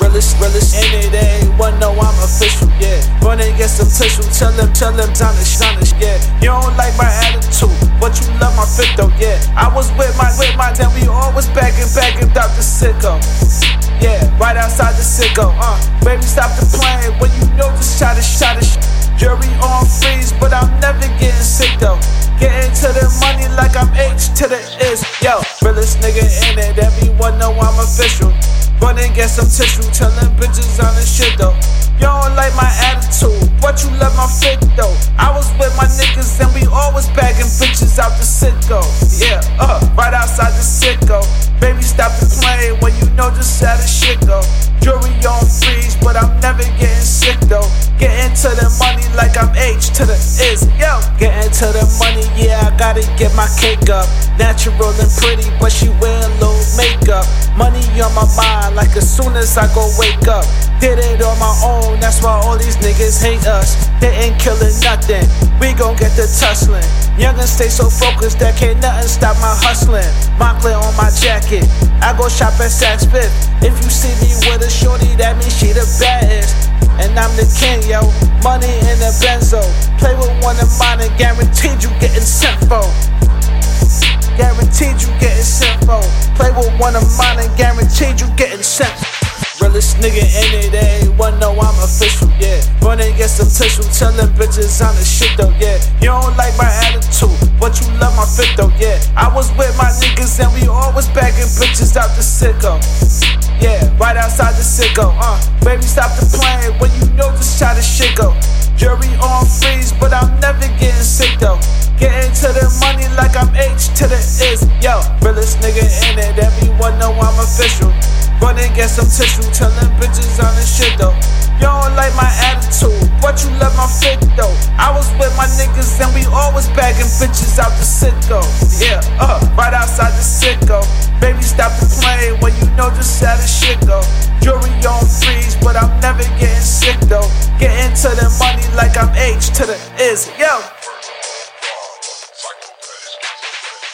Realest, realest, any day, one know I'm official, yeah. Running get some tissue, tell them, tell them, Johnnish, Johnnish, yeah. You don't like my attitude, but you love my fit though, yeah. I was with my, with my, then we always bagging, bagging, Dr. Sicko. Yeah, right outside the Citgo, uh. Baby, stop the plane when you know just shot it, shot it. Jury on freeze, but I'm never getting sick though. Getting to the money like I'm H to the is. Yo, realest nigga in it, everyone know I'm official. Run and get some tissue, telling bitches on the shit though. You don't like my attitude, but you love my fit though. I was with my niggas and we always bagging bitches out the Citgo. Yeah, uh, right outside the Citgo. Baby, stop the plane when you know just how the shit go. Jury on freeze, but I'm never getting the money like I'm H to the is. Yo, getting to the money, yeah, I gotta get my cake up. Natural and pretty, but she wearing low makeup. Money on my mind, like as soon as I go wake up. Did it on my own, that's why all these niggas hate us. They ain't killing nothing, we gon' get the tussling. Youngin' stay so focused that can't nothing stop my hustling. Moncler on my jacket, I go shop at Saks Fifth. If you see me with a shorty, that means she the baddest. And I'm the king, yo. Money in a benzo. Play with one of mine and guaranteed you getting sent for. Guaranteed you getting sent for. Play with one of mine and guaranteed you getting sent. Realest nigga any day, one know I'm official, yeah. Run and get some telling bitches on the shit though, yeah. You don't like my attitude, but you love my fit though, yeah. I was with my niggas and we always bagging bitches out the Citgo. Right outside the Citgo, uh. Baby, stop the plane when you know just how the shit go. Jury on freeze, but I'm never getting sick though. Getting to the money like I'm H to the is. Yo, realest nigga in it, everyone know I'm official. Run and get some tissue, telling bitches on the shit though. You don't like my attitude, but you love my fit though. I was with my niggas and we always bagging bitches out the Citgo. Yeah, uh, right outside the sicko. Baby, stop the you know just how the shit go. Jury on freeze, but I'm never getting sick though. Getting to the money like I'm H to the is. Yo.